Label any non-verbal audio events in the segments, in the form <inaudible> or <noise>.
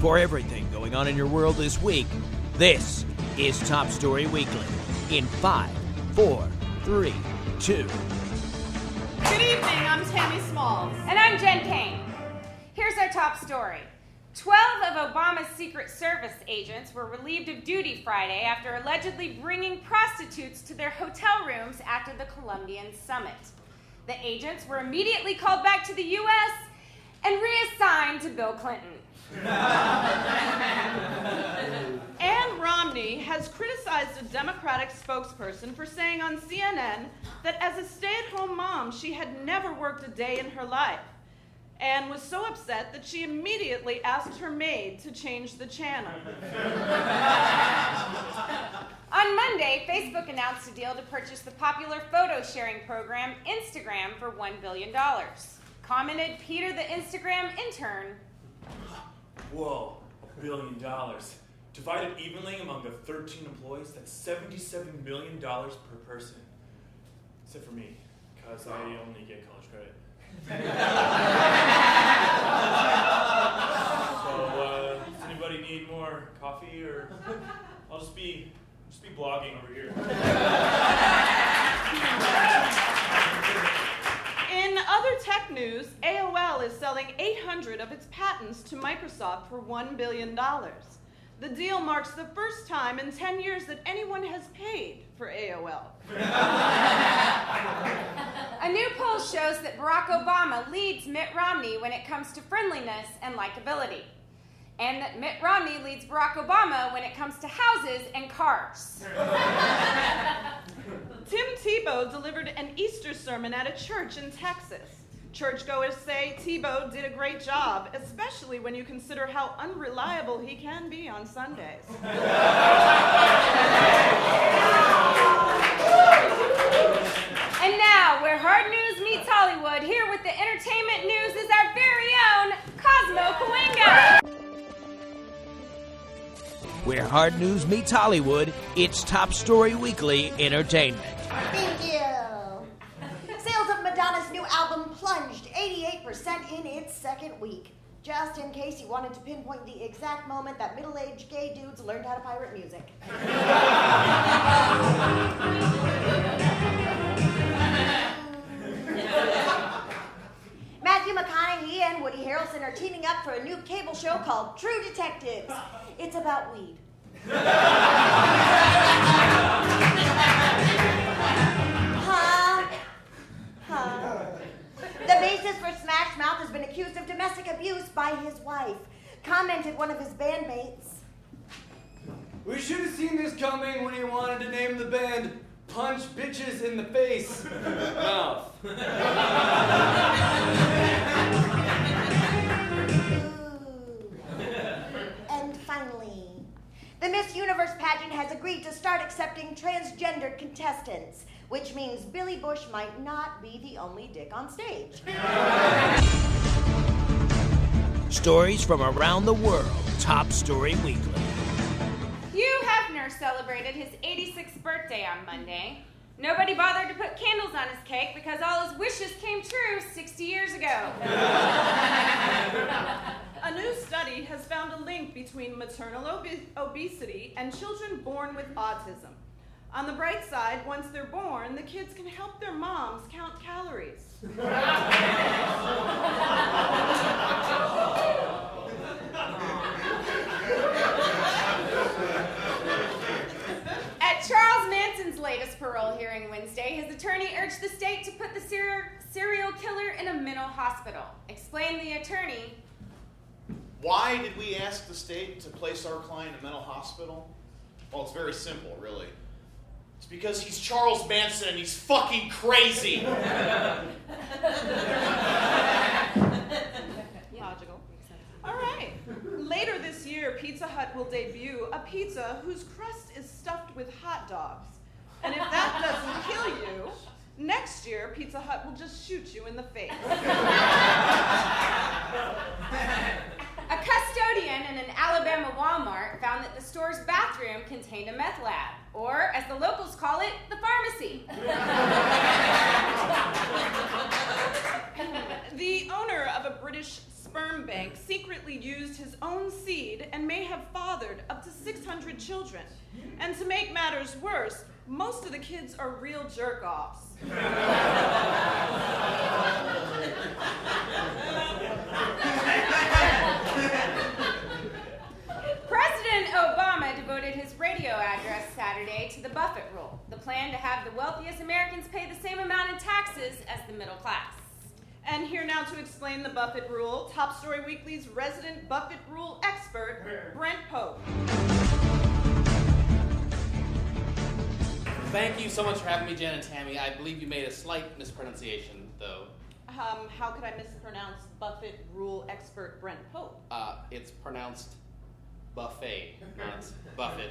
For everything going on in your world this week, this is Top Story Weekly in five, four, three, two. Good evening, I'm Tammy Smalls. And I'm Jen Kane. Here's our top story. Twelve of Obama's Secret Service agents were relieved of duty Friday after allegedly bringing prostitutes to their hotel rooms after the Colombian summit. The agents were immediately called back to the U.S. and reassigned to Bill Clinton. <laughs> Ann Romney has criticized a Democratic spokesperson for saying on CNN that as a stay at home mom, she had never worked a day in her life. and was so upset that she immediately asked her maid to change the channel. <laughs> On Monday, Facebook announced a deal to purchase the popular photo sharing program Instagram for $1 billion. Commented Peter the Instagram intern. Whoa, a billion dollars. Divided evenly among the 13 employees, that's $77 million per person. Except for me, because I only get college credit. <laughs> so, uh, does anybody need more coffee or I'll just be just be blogging over here. Selling 800 of its patents to Microsoft for $1 billion. The deal marks the first time in 10 years that anyone has paid for AOL. <laughs> A new poll shows that Barack Obama leads Mitt Romney when it comes to friendliness and likability, and that Mitt Romney leads Barack Obama when it comes to houses and cars. <laughs> Tim Tebow delivered an Easter sermon at a church in Texas. Churchgoers say Tebow did a great job, especially when you consider how unreliable he can be on Sundays. And now, where hard news meets Hollywood, here with the entertainment news is our very own Cosmo Coenga. Where hard news meets Hollywood, it's Top Story Weekly Entertainment. Thank you. Sales of Madonna's new album plunged 88% in its second week. Just in case you wanted to pinpoint the exact moment that middle aged gay dudes learned how to pirate music. Matthew McConaughey and Woody Harrelson are teaming up for a new cable show called True Detectives. It's about weed. The bassist for Smash Mouth has been accused of domestic abuse by his wife. Commented one of his bandmates. We should have seen this coming when he wanted to name the band Punch Bitches in the Face. Mouth. And finally, the Miss Universe pageant has agreed to start accepting transgendered contestants, which means Billy Bush might not be the only dick on stage. Stories from around the world. Top Story Weekly. Hugh Hefner celebrated his 86th birthday on Monday. Nobody bothered to put candles on his cake because all his wishes came true 60 years ago. A new study has found a link between maternal obe- obesity and children born with autism. On the bright side, once they're born, the kids can help their moms count calories. At Charles Manson's latest parole hearing Wednesday, his attorney urged the state to put the ser- serial killer in a mental hospital. Explained the attorney. Why did we ask the state to place our client in a mental hospital? Well, it's very simple, really. It's because he's Charles Manson and he's fucking crazy. <laughs> Logical. All right. Later this year, Pizza Hut will debut a pizza whose crust is stuffed with hot dogs. And if that doesn't kill you, next year Pizza Hut will just shoot you in the face. A custodian in an Alabama Walmart found that the store's bathroom contained a meth lab, or as the locals call it, the pharmacy. The owner of a British sperm bank secretly used his own seed and may have fathered up to 600 children. And to make matters worse, most of the kids are real jerk offs. President Obama devoted his radio address Saturday to the Buffett rule, the plan to have the wealthiest Americans pay the same amount in taxes as the middle class. And here now to explain the Buffett rule, Top Story Weekly's resident Buffett rule expert, Brent Pope. Thank you so much for having me, Jen and Tammy. I believe you made a slight mispronunciation, though. Um, how could I mispronounce Buffett rule expert Brent Pope? Uh, it's pronounced buffet, not <laughs> buffet.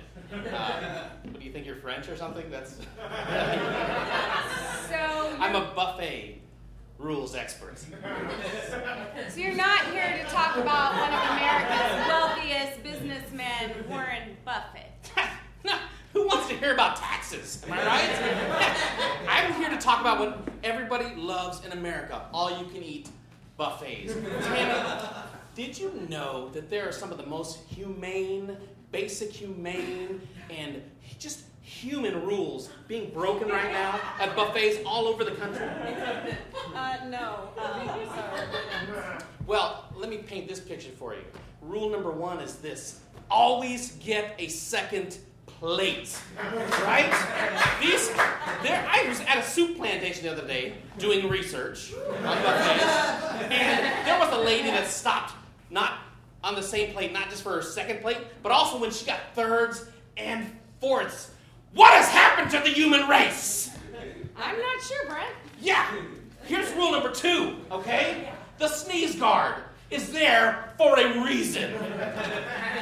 Uh, what do you think you're French or something? That's. <laughs> So I'm a buffet rules expert. <laughs> So you're not here to talk about one of America's wealthiest businessmen, Warren Buffett. Who wants to hear about taxes? Am I right? I'm here to talk about what everybody loves in America all you can eat buffets. Tammy, did you know that there are some of the most humane, basic humane, and just human rules being broken right now at buffets all over the country? Uh, no. Um. Well, let me paint this picture for you. Rule number one is this always get a second plate. Right? These, there, I was at a Souplantation the other day doing research on buffets, and there was a lady that stopped not on the same plate, not just for her second plate, but also when she got thirds and fourths. What has happened to the human race? I'm not sure, Brent. Yeah. Here's rule number two, okay? The sneeze guard is there for a reason.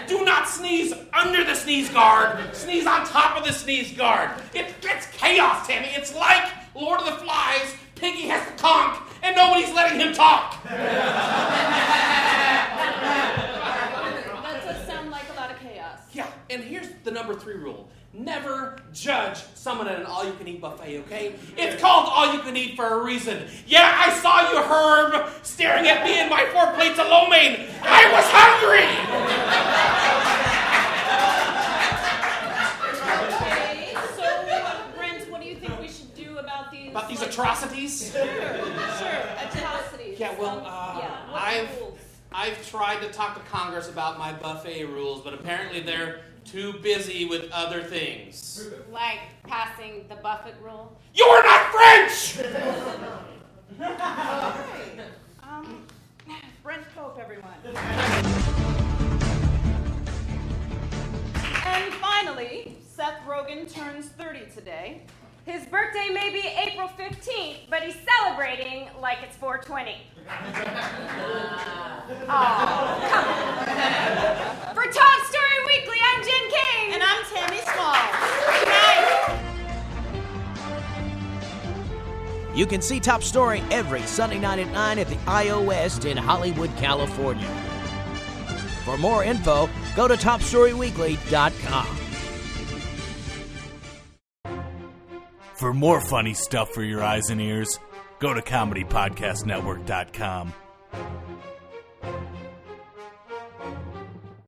Do not sneeze under the sneeze guard. Sneeze on top of the sneeze guard. It gets chaos, Tammy. It's like Lord of the Flies. Piggy has to conch, and nobody's letting him talk. That does sound like a lot of chaos. Yeah, and here's the number three rule. Never judge someone at an all-you-can-eat buffet, okay? It's called all-you-can-eat for a reason. Yeah, I saw you, Herb, staring at me and my four plates of lo mein. I was hungry! Okay, so Brent, what do you think we should do about these? About these like- atrocities? Sure, sure, atrocities. Yeah, well, uh, yeah, I've? I've tried to talk to Congress about my buffet rules, but apparently they're too busy with other things. Like passing the Buffett rule. You're not French! <laughs> Um, Brent Pope, everyone. And finally, Seth Rogen turns 30 today. His birthday may be April 15th, but he's celebrating like it's 420. oh, <laughs> You can see Top Story every Sunday night at 9 at the iO West in Hollywood, California. For more info, go to topstoryweekly.com. For more funny stuff for your eyes and ears, go to ComedyPodcastNetwork.com.